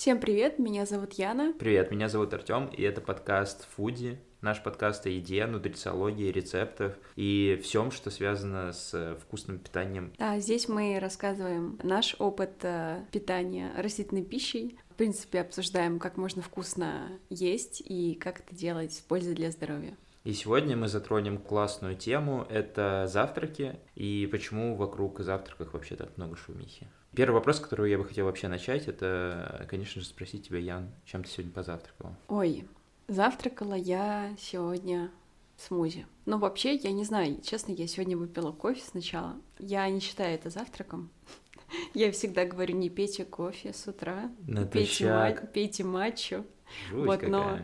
Всем привет, меня зовут Яна. Привет, меня зовут Артем, и это подкаст Фуди. Наш подкаст о еде, нутрициологии, рецептах и всем, что связано с вкусным питанием. Да, здесь мы рассказываем наш опыт э, питания растительной пищей. В принципе, обсуждаем, как можно вкусно есть и как это делать с пользой для здоровья. И сегодня мы затронем классную тему — это завтраки и почему вокруг завтраков вообще так много шумихи. Первый вопрос, который я бы хотел вообще начать, это, конечно же, спросить тебя, Ян, чем ты сегодня позавтракала? Ой, завтракала я сегодня смузи. Но вообще, я не знаю, честно, я сегодня выпила кофе сначала. Я не считаю это завтраком. Я всегда говорю, не пейте кофе с утра, пейте, ма- пейте матчу. Жуть вот, какая. но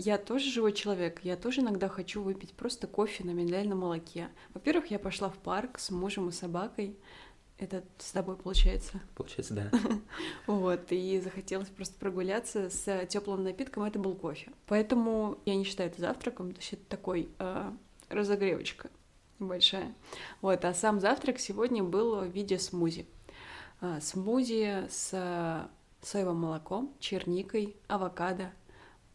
я тоже живой человек, я тоже иногда хочу выпить просто кофе на миндальном молоке. Во-первых, я пошла в парк с мужем и собакой, это с тобой получается? Получается, да. Вот, и захотелось просто прогуляться с теплым напитком, это был кофе. Поэтому я не считаю это завтраком, то есть это такой э, разогревочка небольшая. Вот, а сам завтрак сегодня был в виде смузи. А, смузи с соевым молоком, черникой, авокадо, а,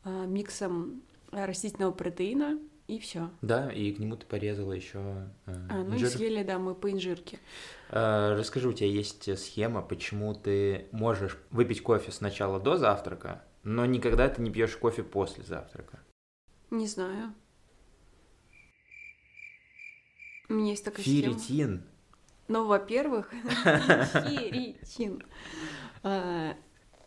миксом растительного протеина и все. Да, и к нему ты порезала еще. Э, а, ну инжир. и съели, да, мы по инжирке. Э, расскажи, у тебя есть схема, почему ты можешь выпить кофе сначала до завтрака, но никогда ты не пьешь кофе после завтрака? Не знаю. У меня есть такая Ферритин. схема. Ну, во-первых, ферритин.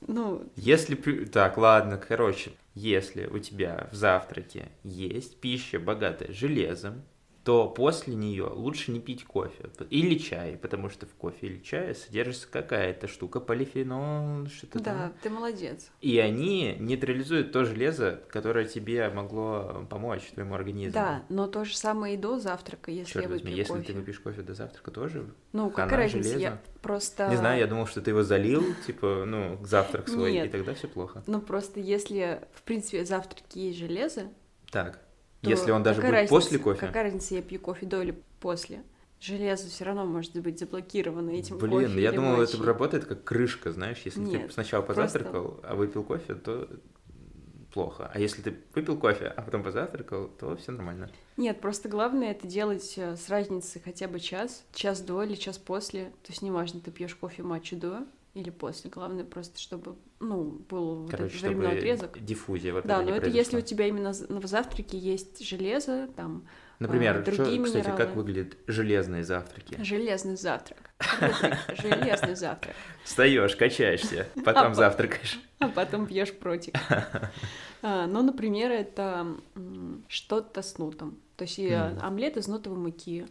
Ну... Если... Так, ладно, короче, если у тебя в завтраке есть пища, богатая железом, то после нее лучше не пить кофе или чай, потому что в кофе или чае содержится какая-то штука полифенол, что-то Да, там. ты молодец. И они нейтрализуют то железо, которое тебе могло помочь твоему организму. Да, но то же самое и до завтрака, если Черт я возьми, если кофе. ты выпьешь кофе до завтрака, тоже Ну, какая разница? Железо. Я просто... Не знаю, я думал, что ты его залил, типа, ну, завтрак свой, Нет. и тогда все плохо. Ну, просто если, в принципе, завтраки есть железо, так если он даже будет разница, после кофе? Какая разница, я пью кофе до или после? Железо все равно может быть заблокировано этим Блин, кофе. Блин, я думал, мочи. это работает как крышка, знаешь, если Нет, ты сначала позавтракал, просто... а выпил кофе, то плохо. А если ты выпил кофе, а потом позавтракал, то все нормально. Нет, просто главное это делать э, с разницей хотя бы час, час до или час после. То есть неважно, ты пьешь кофе матчу до или после. Главное просто, чтобы, ну, был Короче, вот этот временной отрезок. Диффузия вот Да, но это произошла. если у тебя именно в завтраке есть железо, там, Например, а, другие что, кстати, минералы. как выглядят железные завтраки? Железный завтрак. Железный завтрак. Встаешь, качаешься, потом завтракаешь. А потом пьешь против. А, ну, например, это что-то с нутом. То есть омлет из нутовой муки.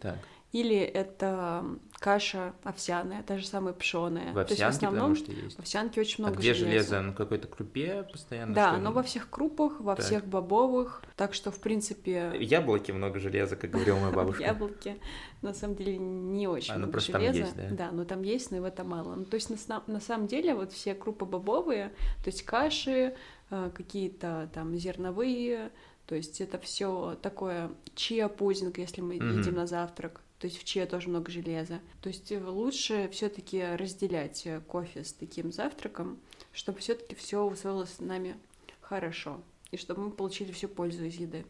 Или это каша овсяная, та же самая пшеная. В овсянке, То есть в основном потому что есть. в овсянке очень много а где железа. железо? На какой-то крупе постоянно? Да, но во всех крупах, во Так. всех бобовых. Так что, в принципе... В яблоке много железа, как говорила моя бабушка. Яблоки, на самом деле, не очень А, много железа. есть, да? Да, но там есть, но его там мало. Ну, то есть, на, на самом деле, вот все крупы бобовые, то есть каши, э, какие-то там зерновые, то есть это все такое чиа-пудинг, если мы Мгм. едим на завтрак. То есть в чиа тоже много железа. То есть э, лучше все-таки разделять э, кофе с таким завтраком, чтобы все-таки все усвоилось с нами хорошо. И чтобы мы получили всю пользу из еды.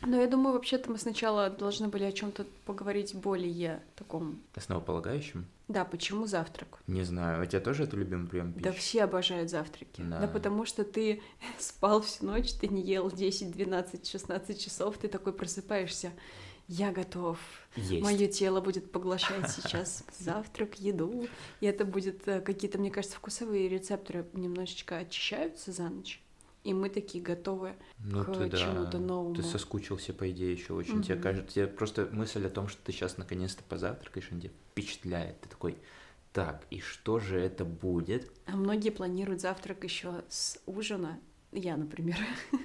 Но я думаю, вообще-то мы сначала должны были о чем-то поговорить более таком. Основополагающим? Да, почему завтрак? Не знаю. У тебя тоже это любимый прием пищи? Да все обожают завтраки. Да. Да. потому что ты спал всю ночь, ты не ел 10, 12, 16 часов, ты такой просыпаешься. Я готов. Есть. Мое тело будет поглощать сейчас завтрак, еду. И это будет э, какие-то, мне кажется, вкусовые рецепторы немножечко очищаются за ночь. И мы такие готовы Ну к ты да. чему-то новому. Ты соскучился, по идее, еще очень. Тебе Мгм. кажется, тебе просто мысль о том, что ты сейчас наконец-то позавтракаешь, он тебя впечатляет. Ты такой, так, и что же это будет? А многие планируют завтрак еще с ужина. Я, например.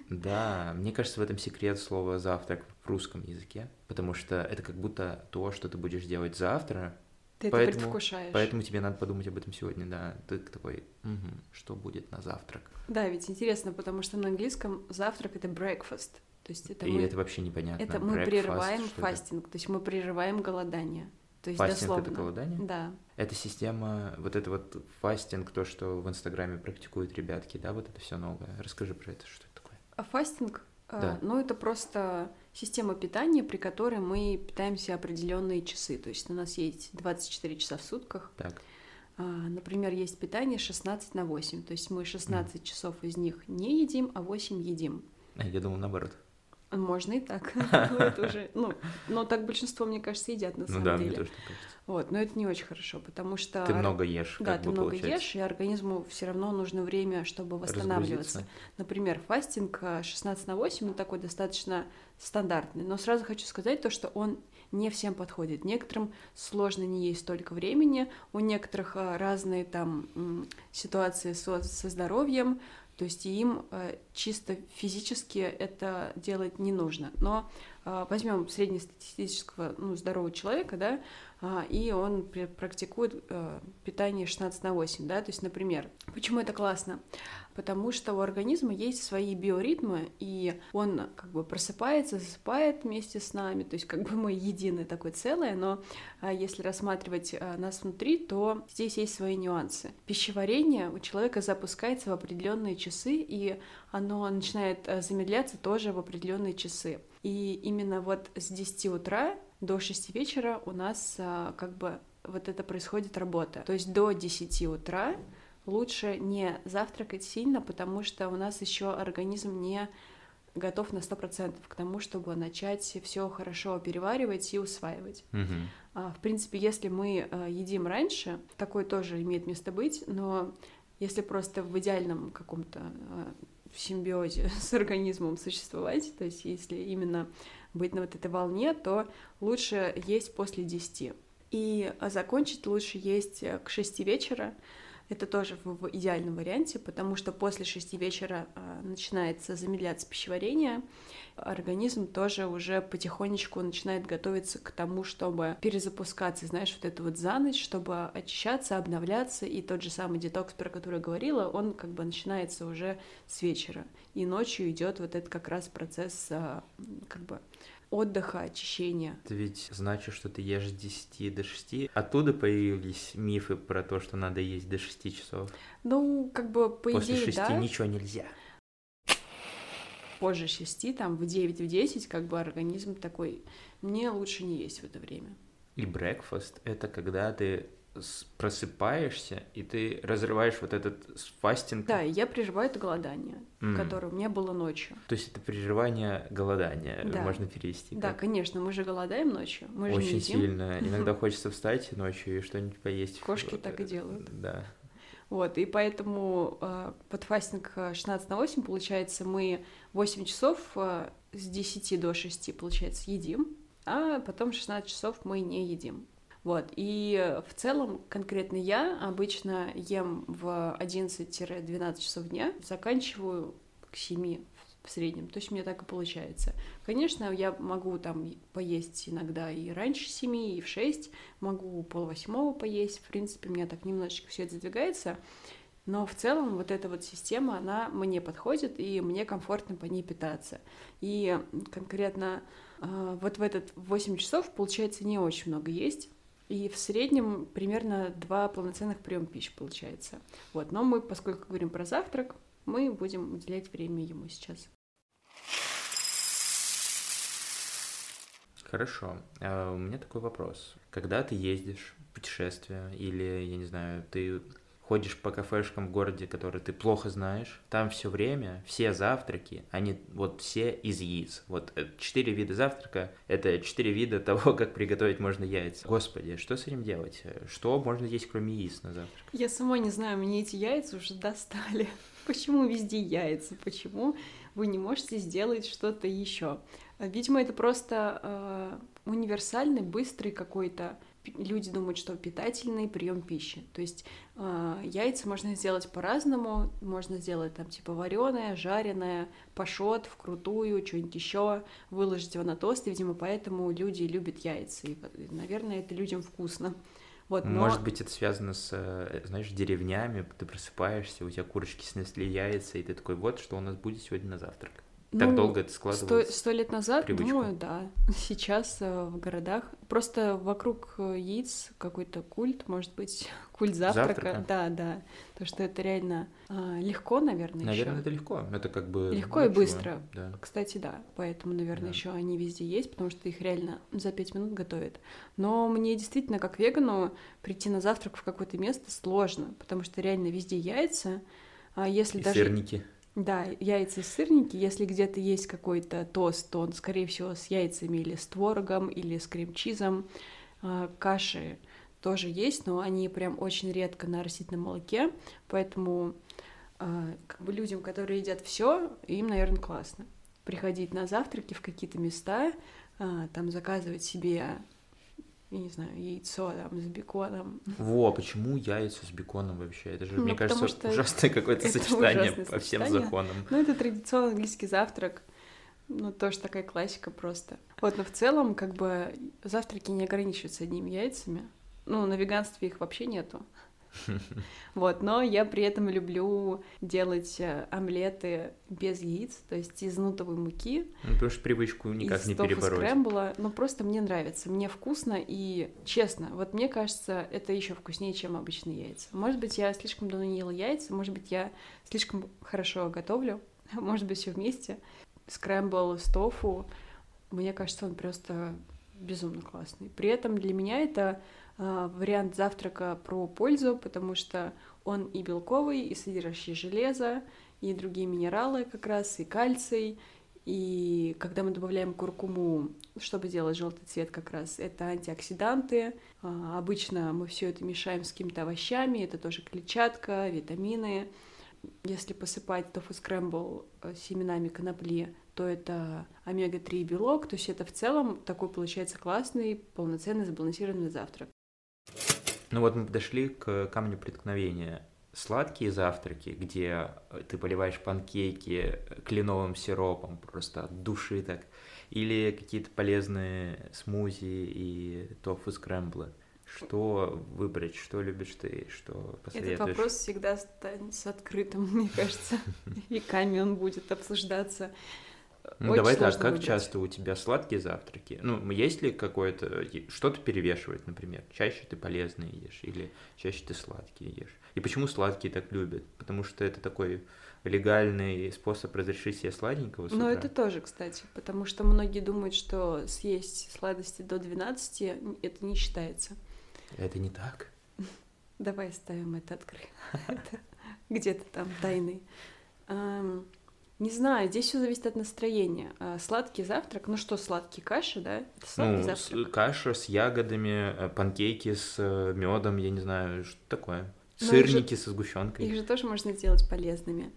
Да, мне кажется, в этом секрет слова завтрак в русском языке, потому что это как будто то, что ты будешь делать завтра, Ты Поэтому- это предвкушаешь. поэтому тебе надо подумать об этом сегодня, да. Ты такой, «Мгм, что будет на завтрак? Да, ведь интересно, потому что на английском завтрак это breakfast. То есть это И мы, это вообще непонятно. это мы Breakfast, прерываем это? фастинг, то есть мы прерываем голодание. То есть Фастинг дословно. это голодание? Да. эта система, вот это вот фастинг, то, что в Инстаграме практикуют ребятки, да, вот это все новое. Расскажи про это, что это такое. А фастинг, Да. ну это просто система питания, при которой мы питаемся определенные часы. То есть у нас есть 24 часа в сутках. Так, А, Например, есть питание 16 на 8. То есть мы 16 часов из них не едим, а 8 едим. а я думал наоборот. Можно и так. Ну, это уже, ну, но так большинство, мне кажется, едят на Ну самом да, мне деле. тоже так кажется. Вот, но это не очень хорошо, потому что... Ты много ешь, Да, ты бы много получается. ешь, и организму все равно нужно время, чтобы восстанавливаться. Например, фастинг э, 16 на 8, он такой достаточно стандартный. Но сразу хочу сказать то, что он не всем подходит. Некоторым сложно не есть столько времени, у некоторых э, разные там ситуации со, со здоровьем, то есть им э, чисто физически это делать не нужно. Но э, возьмем среднестатистического ну, здорового человека, да, а, и он пр- практикует э, питание 16 на 8, да, то есть, например, почему это классно? Потому что у организма есть свои биоритмы, и он как бы просыпается, засыпает вместе с нами, то есть как бы мы единое такое целое, но а, если рассматривать а, нас внутри, то здесь есть свои нюансы. Пищеварение у человека запускается в определенные часы, и оно начинает а, замедляться тоже в определенные часы. И именно вот с 10 утра до 6 вечера у нас как бы вот это происходит работа. То есть до 10 утра лучше не завтракать сильно, потому что у нас еще организм не готов на 100% к тому, чтобы начать все хорошо переваривать и усваивать. А, В принципе, если мы э, едим раньше, такое тоже имеет место быть, но если просто в идеальном каком-то э, симбиозе с организмом существовать, то есть если именно быть на вот этой волне, то лучше есть после 10. И закончить лучше есть к 6 вечера. Это тоже в, идеальном варианте, потому что после 6 вечера э, начинается замедляться пищеварение, организм тоже уже потихонечку начинает готовиться к тому, чтобы перезапускаться, знаешь, вот это вот за ночь, чтобы очищаться, обновляться, и тот же самый детокс, про который я говорила, он как бы начинается уже с вечера, и ночью идет вот этот как раз процесс а, как бы отдыха, очищения. Это ведь значит, что ты ешь с 10 до 6. Оттуда появились мифы про то, что надо есть до 6 часов. Ну, как бы по После идее, 6 да, ничего нельзя. позже 6, там в 9, в 10, как бы организм такой, мне лучше не есть в это время. И брекфаст — это когда ты просыпаешься, и ты разрываешь вот этот фастинг. Да, и я переживаю это голодание, М. которое у меня было ночью. То есть это прерывание голодания, Да. можно перевести. Да, как. конечно, мы же голодаем ночью, мы же не Очень едим. сильно. Иногда хочется встать ночью и что-нибудь поесть. Кошки так и делают. Да. Вот, и поэтому э, под фастинг э, 16 на 8, получается, мы 8 часов э, с 10 до 6, получается, едим, а потом 16 часов мы не едим. Вот, и в целом конкретно я обычно ем в 11-12 часов дня, заканчиваю к 7 в среднем, то есть мне так и получается. Конечно, я могу там поесть иногда и раньше 7, и в 6, могу полвосьмого поесть, в принципе, у меня так немножечко все это задвигается, но в целом вот эта вот система, она мне подходит, и мне комфортно по ней питаться. И конкретно э, вот в этот 8 часов, получается, не очень много есть, и в среднем примерно два полноценных приема пищи получается. Вот, но мы, поскольку говорим про завтрак, мы будем уделять время ему сейчас. Хорошо. А у меня такой вопрос. Когда ты ездишь в путешествие или, я не знаю, ты ходишь по кафешкам в городе, который ты плохо знаешь, там все время, все завтраки, они вот все из яиц. Вот э, четыре вида завтрака — это четыре вида того, как приготовить можно яйца. Господи, что с этим делать? Что можно есть, кроме яиц на завтрак? Я сама не знаю, мне эти яйца уже достали. Почему везде яйца? Почему вы не можете сделать что-то еще? Видимо, это просто э, универсальный, быстрый какой-то. Люди думают, что питательный прием пищи. То есть э, яйца можно сделать по-разному. Можно сделать там типа вареное, жареное, пашот, вкрутую, что-нибудь еще, выложить его на тост. И, видимо, поэтому люди любят яйца. И, наверное, это людям вкусно. Вот, но... Может быть, это связано с, э, знаешь, деревнями, ты просыпаешься, у тебя курочки снесли яйца, и ты такой, вот, что у нас будет сегодня на завтрак. Так Ну, долго это Сто, складывалось? сто лет назад, привычку? думаю, да. Сейчас э, в городах просто вокруг э, яиц какой-то культ, может быть, культ завтрака. Завтрака? Да, да. То, что это реально а, легко, наверное, Наверное, еще. это легко. Это как бы... Легко ну, и быстро. Да. Кстати, да. Поэтому, наверное, Да. еще они везде есть, потому что их реально за пять минут готовят. Но мне действительно, как вегану, прийти на завтрак в какое-то место сложно, потому что реально везде яйца. А если И даже сырники. Да, яйца и сырники. Если где-то есть какой-то тост, то он, скорее всего, с яйцами или с творогом, или с крем-чизом. А, Каши тоже есть, но они прям очень редко на растительном молоке, поэтому а, как бы людям, которые едят все, им, наверное, классно приходить на завтраки в какие-то места, а, там заказывать себе, я не знаю, яйцо там с беконом, Во, почему яйца с беконом вообще? Это же, Ну, мне кажется, что ужасное какое-то сочетание ужасное по всем сочетание. законам. Ну, это традиционный английский завтрак. Ну, тоже такая классика просто. Вот, но в целом, как бы, завтраки не ограничиваются одними яйцами. Ну, на веганстве их вообще нету. Вот, но я при этом люблю делать э, омлеты без яиц, то есть из нутовой муки, Ну, потому что привычку никак из не перебороть. скрэмбла. Ну, просто мне нравится, мне вкусно и честно. Вот мне кажется, это еще вкуснее, чем обычные яйца. Может быть, я слишком давно не ела яйца, может быть, я слишком хорошо готовлю, может быть, все вместе. Скрэмбл с тофу, мне кажется, он просто безумно классный. При этом для меня это вариант завтрака про пользу, потому что он и белковый, и содержащий железо, и другие минералы как раз, и кальций, и когда мы добавляем куркуму, чтобы сделать желтый цвет как раз, это антиоксиданты. А, Обычно мы все это мешаем с какими-то овощами, это тоже клетчатка, витамины. Если посыпать тофу скрэмбл э, семенами конопли, то это омега-3 белок, то есть это в целом такой получается классный, полноценный, сбалансированный завтрак. Ну вот мы подошли к камню преткновения. Сладкие завтраки, где ты поливаешь панкейки кленовым сиропом просто от души так, или какие-то полезные смузи и тофу скрэмблы. Что выбрать, что любишь ты, что посоветуешь? Этот вопрос всегда останется открытым, мне кажется. Веками он будет обсуждаться. Ну Очень давай так, как выбрать. часто у тебя сладкие завтраки? Ну, есть ли какое-то, что-то перевешивает, например? Чаще ты полезные ешь или чаще ты сладкие ешь? И почему сладкие так любят? Потому что это такой легальный способ разрешить себе сладенького с утра. это тоже, кстати, потому что многие думают, что съесть сладости до 12 это не считается. Это не так. Давай ставим это открыто. Где-то там тайный. Не знаю, здесь все зависит от настроения. А, Сладкий завтрак, ну что, сладкий каши, да? Это сладкий Ну, завтрак. с- каша с ягодами, э, панкейки с медом, я не знаю, что такое. Ну, их же- Сырники со сгущенкой. Их же тоже можно сделать полезными.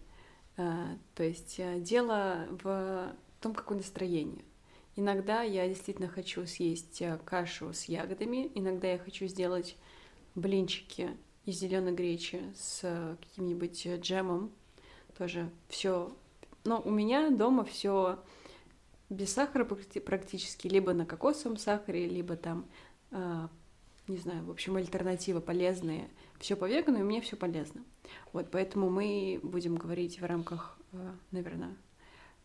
А, То есть а, дело в том, какое настроение. Иногда я действительно хочу съесть кашу с ягодами, иногда я хочу сделать блинчики из зеленой гречи с каким-нибудь э, джемом. Тоже все. Но у меня дома все без сахара практи- практически, либо на кокосовом сахаре, либо там, а, не знаю, в общем, альтернативы полезные. Все по вегану, и мне все полезно. Вот, поэтому мы будем говорить в рамках, наверное,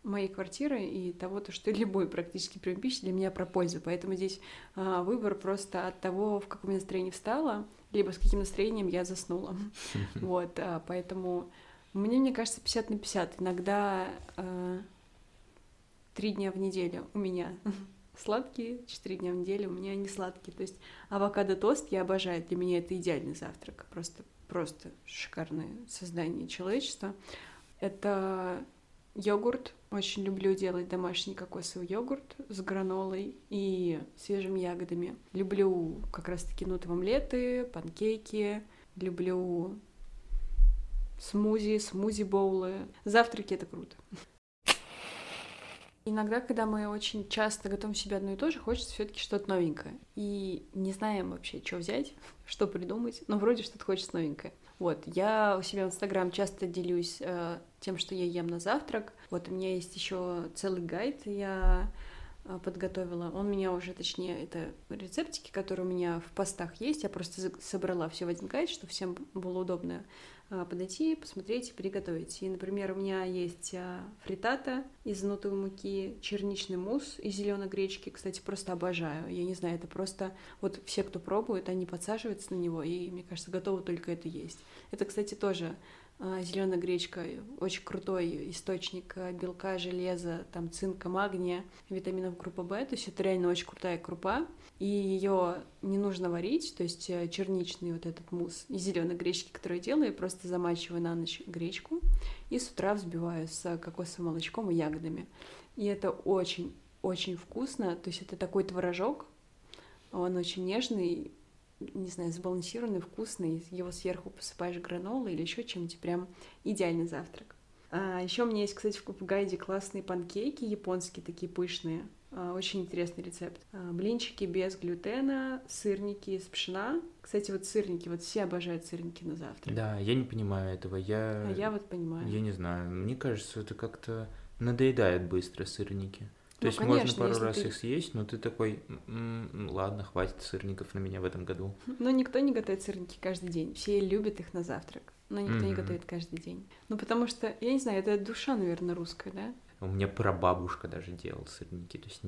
моей квартиры и того, то, что любой практически прием пищи для меня про пользу. Поэтому здесь а, выбор просто от того, в каком я настроении встала, либо с каким настроением я заснула. Вот, а, поэтому мне, мне кажется, 50 на 50. Иногда а, три дня в неделю у меня сладкие, четыре дня в неделю у меня не сладкие. То есть авокадо-тост я обожаю. Для меня это идеальный завтрак. Просто, просто шикарное создание человечества. Это йогурт. Очень люблю делать домашний кокосовый йогурт с гранолой и свежими ягодами. Люблю как раз-таки нутовые омлеты, панкейки. Люблю смузи, смузи-боулы. Завтраки — это круто. Иногда, когда мы очень часто готовим себе одно и то же, хочется все-таки что-то новенькое. И не знаем вообще, что взять, что придумать, но вроде что-то хочется новенькое. Вот, я у себя в Инстаграм часто делюсь э, тем, что я ем на завтрак. Вот у меня есть еще целый гайд, я подготовила. Он меня уже, точнее, это рецептики, которые у меня в постах есть. Я просто собрала все в один гайд, чтобы всем было удобно а, подойти, посмотреть и приготовить. И, например, у меня есть а, фритата из нутовой муки, черничный мусс из зеленой гречки. Кстати, просто обожаю. Я не знаю, это просто вот все, кто пробует, они подсаживаются на него, и, мне кажется, готовы только это есть. Это, кстати, тоже а, Зеленая гречка очень крутой источник а, белка, железа, там цинка, магния, витаминов группы В. То есть это реально очень крутая крупа. И ее не нужно варить, то есть э, черничный вот этот мусс из зеленой гречки, который я делаю, я просто замачиваю на ночь гречку и с утра взбиваю с кокосовым молочком и ягодами. И это очень очень вкусно, то есть это такой творожок, он очень нежный, не знаю, сбалансированный, вкусный, его сверху посыпаешь гранолой или еще чем-нибудь, прям идеальный завтрак. А, еще у меня есть, кстати, в гайде классные панкейки японские, такие пышные. А, очень интересный рецепт. А, блинчики без глютена, сырники из пшена. Кстати, вот сырники, вот все обожают сырники на завтрак. Да, я не понимаю этого. Я... А я вот понимаю. Я не знаю. Мне кажется, это как-то надоедает быстро сырники. То ну, есть конечно, можно пару раз ты... их съесть, но ты такой, м-м, ладно, хватит сырников на меня в этом году. Но никто не готовит сырники каждый день. Все любят их на завтрак, но никто mm-hmm. не готовит каждый день. Ну потому что, я не знаю, это душа, наверное, русская, да? У меня прабабушка даже делала сырники, то есть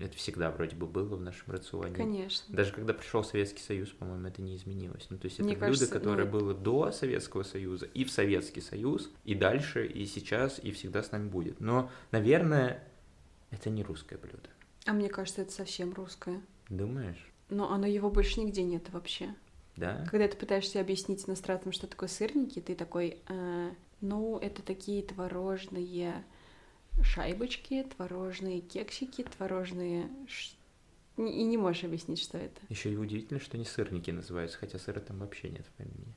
это всегда вроде бы было в нашем рационе. Конечно. Даже когда пришел Советский Союз, по-моему, это не изменилось. Ну, то есть это Мне блюдо, кажется, которое ну... было до Советского Союза и в Советский Союз, и дальше, и сейчас, и всегда с нами будет. Но, наверное, это не русское блюдо. А мне кажется, это совсем русское. Думаешь? Но оно его больше нигде нет вообще. Да? Когда ты пытаешься объяснить иностранцам, что такое сырники, ты такой, э, ну, это такие творожные шайбочки, творожные кексики, творожные... И не можешь объяснить, что это. Еще и удивительно, что не сырники называются, хотя сыра там вообще нет в помине.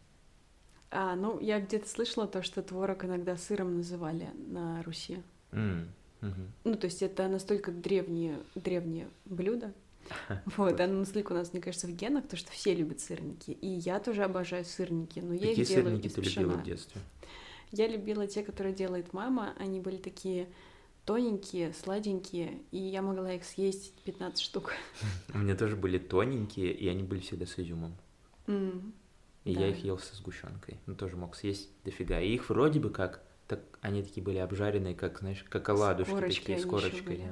А, ну, я где-то слышала то, что творог иногда сыром называли на Руси. Mm. Угу. Ну, то есть это настолько древнее, древнее блюдо. Вот, оно настолько у нас, мне кажется, в генах, то, что все любят сырники. И я тоже обожаю сырники, но я Какие их делаю сырники из ты любила в детстве? Я любила те, которые делает мама. Они были такие тоненькие, сладенькие, и я могла их съесть 15 штук. У меня тоже были тоненькие, и они были всегда с изюмом. Mm, и да. я их ел со сгущенкой. Ну, тоже мог съесть дофига. И их вроде бы как так они такие были обжаренные, как, знаешь, как оладушки с такие, с корочкой.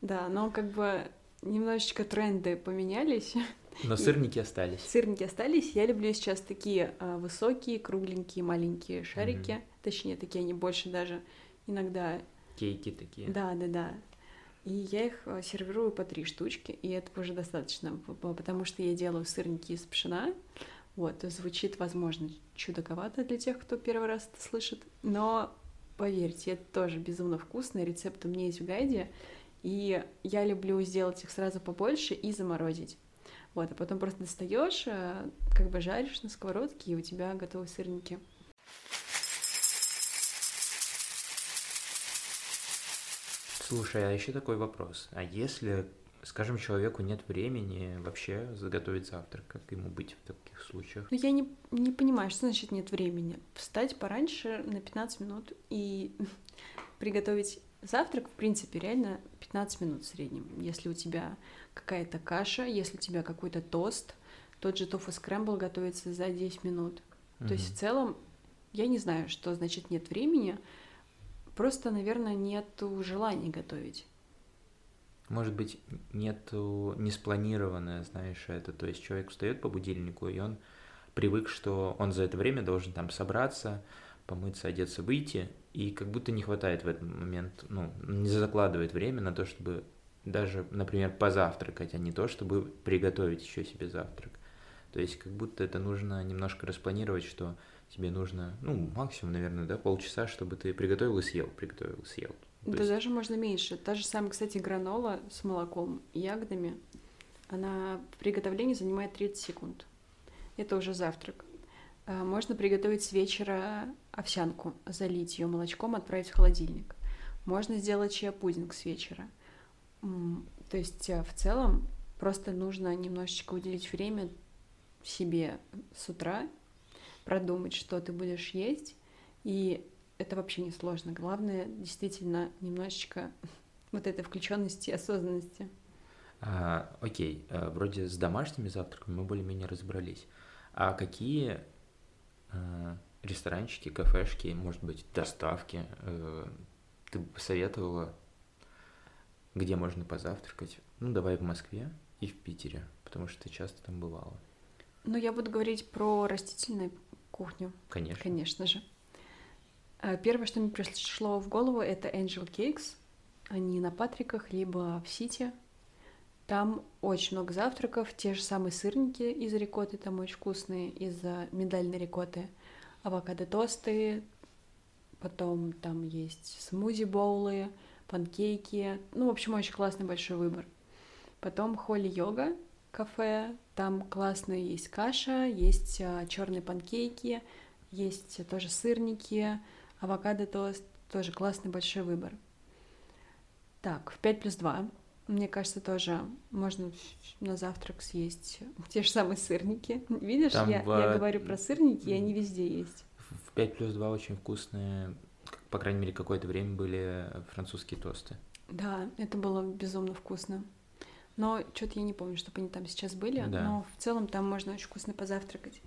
Да. но как бы немножечко тренды поменялись. Но сырники остались. Сырники остались. Я люблю сейчас такие а, высокие, кругленькие, маленькие шарики. Mm-hmm. Точнее, такие они больше даже иногда... Кейки такие. Да, да, да. И я их а, сервирую по три штучки, и этого уже достаточно, потому что я делаю сырники из пшена, вот, звучит, возможно, чудаковато для тех, кто первый раз это слышит, но поверьте, это тоже безумно вкусно, рецепт у меня есть в гайде, и я люблю сделать их сразу побольше и заморозить. Вот, а потом просто достаешь, э, как бы жаришь на сковородке, и у тебя готовы сырники. Слушай, а еще такой вопрос. А если скажем, человеку нет времени вообще заготовить завтрак, как ему быть в таких случаях? Ну, я не, не понимаю, что значит нет времени. Встать пораньше на 15 минут и приготовить завтрак, в принципе, реально 15 минут в среднем. Если у тебя какая-то каша, если у тебя какой-то тост, тот же тофу скрэмбл готовится за 10 минут. Угу. То есть в целом я не знаю, что значит нет времени, просто, наверное, нет желания готовить. Может быть, нету не спланированное, знаешь, это. То есть человек встает по будильнику, и он привык, что он за это время должен там собраться, помыться, одеться, выйти, и как будто не хватает в этот момент, ну, не закладывает время на то, чтобы даже, например, позавтракать, а не то, чтобы приготовить еще себе завтрак. То есть как будто это нужно немножко распланировать, что тебе нужно, ну, максимум, наверное, да, полчаса, чтобы ты приготовил и съел, приготовил и съел. Да есть... даже можно меньше. Та же самая, кстати, гранола с молоком и ягодами, она в приготовлении занимает 30 секунд. Это уже завтрак. А, можно приготовить с вечера овсянку, залить ее молочком, отправить в холодильник. Можно сделать чиа-пудинг с вечера. То есть э, в целом просто нужно немножечко уделить время себе с утра, продумать, что ты будешь есть, и это вообще не сложно. Главное, действительно, немножечко вот этой включенности и осознанности. А, окей, а, вроде с домашними завтраками мы более-менее разобрались. А какие а, ресторанчики, кафешки, может быть, доставки а, ты бы посоветовала, где можно позавтракать? Ну, давай в Москве и в Питере, потому что ты часто там бывала. Ну, я буду говорить про растительную кухню. Конечно. Конечно же. А, первое, что мне пришло в голову, это Angel Cakes. Они на Патриках, либо в Сити. Там очень много завтраков, те же самые сырники из рикотты, там очень вкусные, из миндальной рикотты, авокадо-тосты, потом там есть смузи-боулы, панкейки, ну, в общем, очень классный большой выбор. Потом холли-йога, кафе, там классная есть каша, есть а, черные панкейки, есть тоже сырники, авокадо-тост, тоже классный большой выбор. Так, в 5 плюс 2 мне кажется, тоже можно на завтрак съесть те же самые сырники. Видишь, Там я, в... я говорю про сырники, и они везде есть. В 5 плюс 2 очень вкусные, по крайней мере, какое-то время были французские тосты. Да, это было безумно вкусно. Но что-то я не помню, чтобы они там сейчас были. Да. Но в целом там можно очень вкусно позавтракать.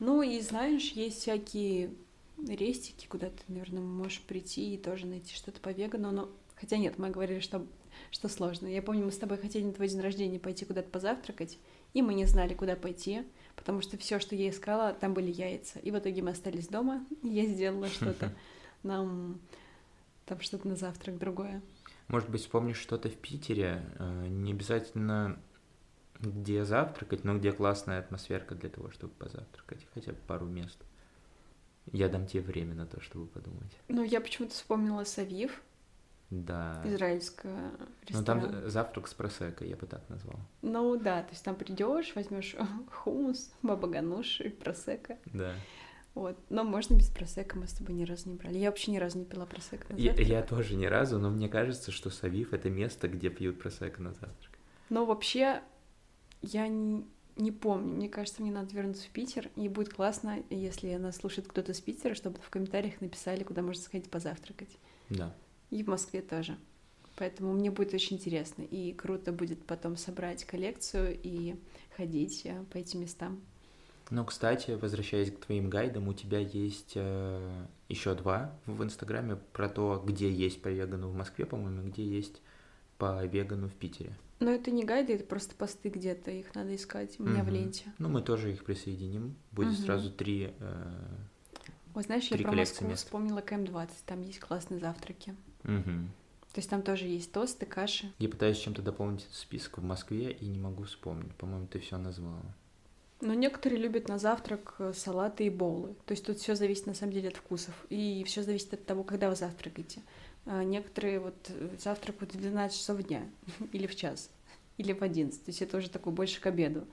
Ну и знаешь, есть всякие рестики, куда ты, наверное, можешь прийти и тоже найти что-то по вегану. Но хотя нет, мы говорили, что что сложно. Я помню, мы с тобой хотели на твой день рождения пойти куда-то позавтракать, и мы не знали, куда пойти, потому что все, что я искала, там были яйца. И в итоге мы остались дома, и я сделала что-то нам там что-то на завтрак другое. Может быть, вспомнишь что-то в Питере, э, не обязательно где завтракать, но где классная атмосферка для того, чтобы позавтракать, хотя бы пару мест. Я дам тебе время на то, чтобы подумать. Ну, я почему-то вспомнила Савив, да. Израильская Ну там завтрак с просекой, я бы так назвал. Ну да, то есть там придешь, возьмешь хумус, баба гануш и просека. Да. Вот. Но можно без просека, мы с тобой ни разу не брали. Я вообще ни разу не пила просека на завтрак. Я, я тоже ни разу, но мне кажется, что Савив — это место, где пьют просека на завтрак. Но вообще я не, не помню. Мне кажется, мне надо вернуться в Питер, и будет классно, если нас слушает кто-то из Питера, чтобы в комментариях написали, куда можно сходить позавтракать. Да и в Москве тоже. Поэтому мне будет очень интересно. И круто будет потом собрать коллекцию и ходить э, по этим местам. Ну, кстати, возвращаясь к твоим гайдам, у тебя есть э, еще два в Инстаграме про то, где есть по вегану в Москве, по-моему, где есть по вегану в Питере. Но это не гайды, это просто посты где-то, их надо искать у меня угу. в ленте. Ну, мы тоже их присоединим. Будет угу. сразу три. Э, вот знаешь, я про Москву мест. вспомнила КМ-20, там есть классные завтраки. Угу. То есть там тоже есть тосты, каши. Я пытаюсь чем-то дополнить этот список в Москве и не могу вспомнить. По-моему, ты все назвала. Но некоторые любят на завтрак э, салаты и боулы. То есть тут все зависит на самом деле от вкусов. И все зависит от того, когда вы завтракаете. А некоторые вот э, завтракают в 12 часов дня или в час, или в 11. То есть это уже такой больше к обеду.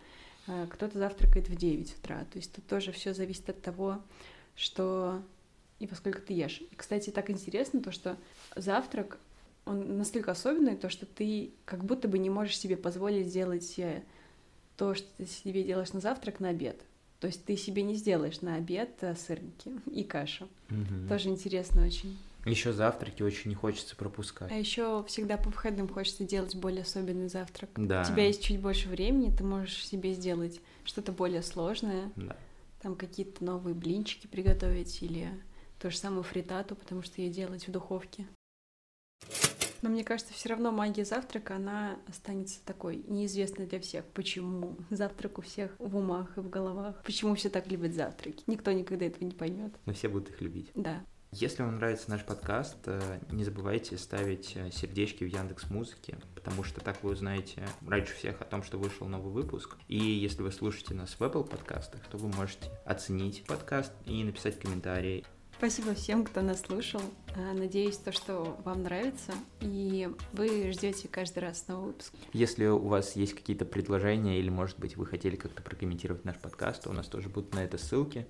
А кто-то завтракает в 9 утра. То есть тут тоже все зависит от того, что и поскольку ты ешь. И, кстати, так интересно то, что завтрак, он настолько особенный, то, что ты как будто бы не можешь себе позволить сделать э, то, что ты себе делаешь на завтрак, на обед. То есть ты себе не сделаешь на обед э, сырники и кашу. Угу. Тоже интересно очень. Еще завтраки очень не хочется пропускать. А еще всегда по выходным хочется делать более особенный завтрак. Да. У тебя есть чуть больше времени, ты можешь себе сделать что-то более сложное. Да. Там какие-то новые блинчики приготовить или то же самое фритату, потому что ее делать в духовке. Но мне кажется, все равно магия завтрака, она останется такой неизвестной для всех. Почему завтрак у всех в умах и в головах? Почему все так любят завтраки? Никто никогда этого не поймет. Но все будут их любить. Да. Если вам нравится наш подкаст, э, не забывайте ставить э, сердечки в Яндекс Музыке, потому что так вы узнаете раньше всех о том, что вышел новый выпуск. И если вы слушаете нас в Apple подкастах, то вы можете оценить подкаст и написать комментарий. Спасибо всем, кто нас слушал. А, надеюсь, то, что вам нравится, и вы ждете каждый раз новый выпуск. Если у вас есть какие-то предложения, или, может быть, вы хотели как-то прокомментировать наш подкаст, то у нас тоже будут на это ссылки.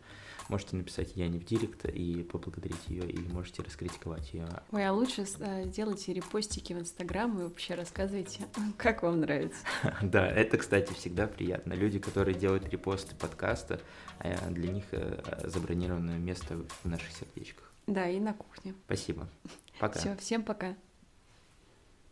Можете написать Яне в директ и поблагодарить ее, или можете раскритиковать ее. Ой, а лучше сделайте репостики в Инстаграм и вообще рассказывайте, как вам нравится. Да, это, кстати, всегда приятно. Люди, которые делают репосты подкаста, а для них э, забронировано место в наших сердечках. Да, и на кухне. Спасибо. Пока. Все, всем пока.